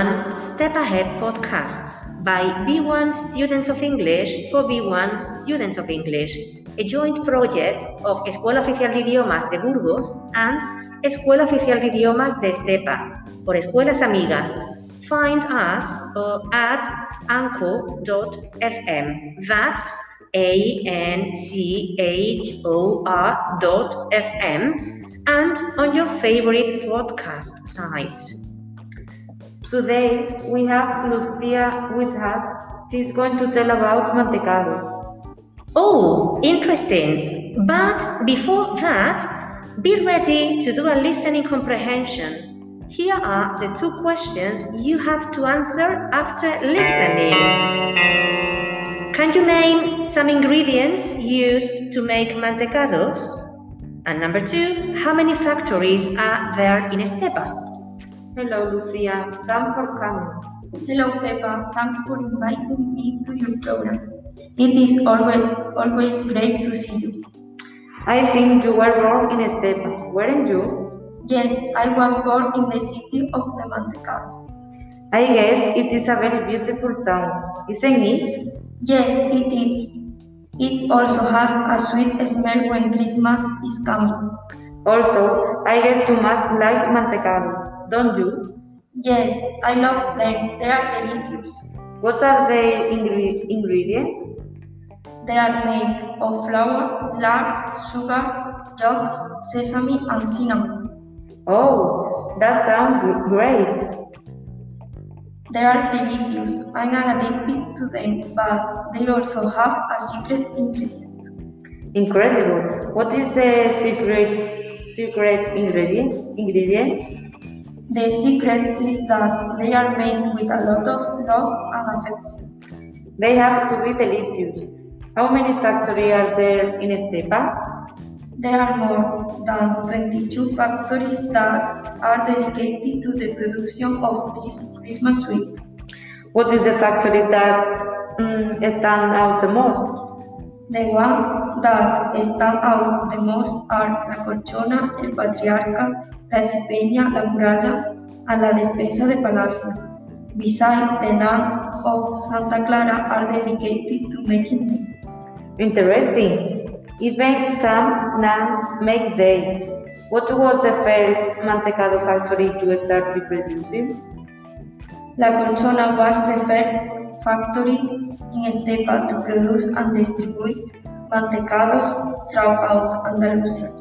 everyone, Step Ahead Podcasts by B1 Students of English for B1 Students of English, a joint project of Escuela Oficial de Idiomas de Burgos and Escuela Oficial de Idiomas de Estepa por Escuelas Amigas. Find us uh, at anchor.fm. That's A N C H O R dot FM and on your favorite podcast sites. Today we have Lucia with us. She's going to tell about mantecados. Oh, interesting. But before that, be ready to do a listening comprehension. Here are the two questions you have to answer after listening. Can you name some ingredients used to make mantecados? And number two, how many factories are there in Estepa? Hello, Lucia. Thanks for coming. Hello, Pepa. Thanks for inviting me to your program. It is always, always great to see you. I think you were born in Estepa, weren't you? Yes, I was born in the city of Mantecado. I guess it is a very beautiful town, isn't it? Yes, it is. It also has a sweet smell when Christmas is coming. Also, I guess you must like mantecados, don't you? Yes, I love them. They are delicious. What are the ingre ingredients? They are made of flour, lard, sugar, yolks, sesame, and cinnamon. Oh, that sounds great. They are delicious. I'm addicted to them, but they also have a secret ingredient. Incredible. What is the secret secret ingredient? Ingredient? The secret is that they are made with a lot of love and affection. They have to be delicious. How many factories are there in Estepa? There are more than 22 factories that are dedicated to the production of this Christmas sweet. What is the factory that mm, stand out the most? The ones that stand out the most are La Colchona, El Patriarca, La Chipeña, La Muralla, and La Despensa de Palacio. Besides, the lands of Santa Clara are dedicated to making them. Interesting. Even some nuns make they. What was the first mantecado factory you started producing? La Colchona was the first factory in Estepa to produce and distribute mantecados throughout Andalusia.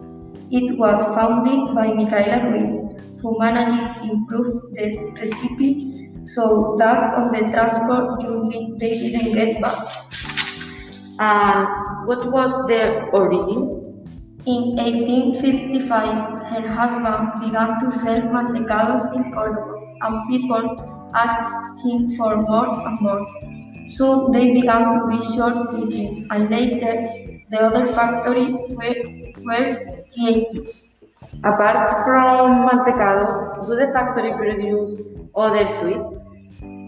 It was founded by Micaela Ruiz, who managed to improve the recipe so that on the transport journey they didn't get bad. And what was the origin? In 1855, her husband began to sell mantecados in Cordoba, and people asked him for more and more. Soon they began to be short with him, and later the other factory were, were created. Apart from mantecados, do the factory produce other sweets?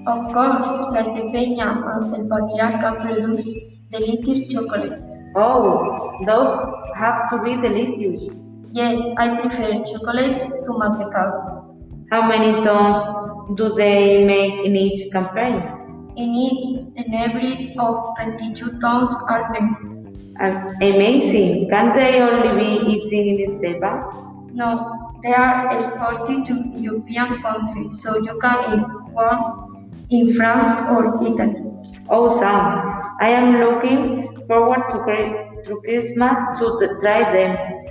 Of course, La Estepeña and El Patriarca produce delicious chocolates. Oh, those have to be delicious. Yes, I prefer chocolate to mantecados. How many tons do they make in each campaign? In each and every of 22 tons are made. Amazing. Can they only be eaten in Estepa? No, they are exported to European countries, so you can eat one in France or Italy. Awesome. I am looking forward to, to Christmas to try them.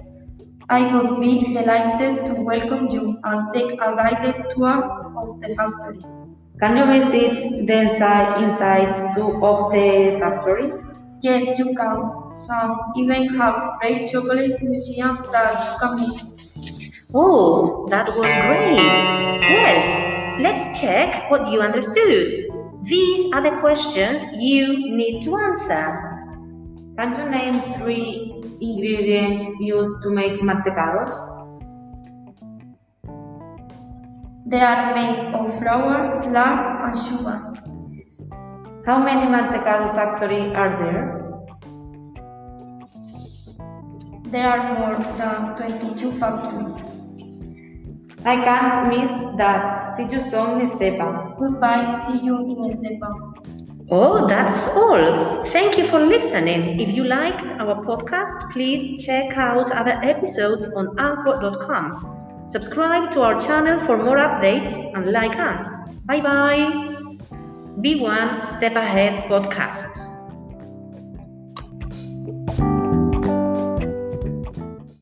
I would be delighted to welcome you and take a guided tour of the factories. Can you visit the inside, inside two of the factories? Yes, you can. Some even have great chocolate museums that you can visit. Oh, that was great. Well, let's check what you understood. These are the questions you need to answer. Can you name three ingredients used to make mantecados? They are made of flour, lard, and sugar. How many mantecado factories are there? There are more than 22 factories. I can't miss that. See you soon in Estepa. Goodbye. See you in Estepa. Oh, that's all. Thank you for listening. If you liked our podcast, please check out other episodes on anchor.com. Subscribe to our channel for more updates and like us. Bye bye. Be One Step Ahead Podcast.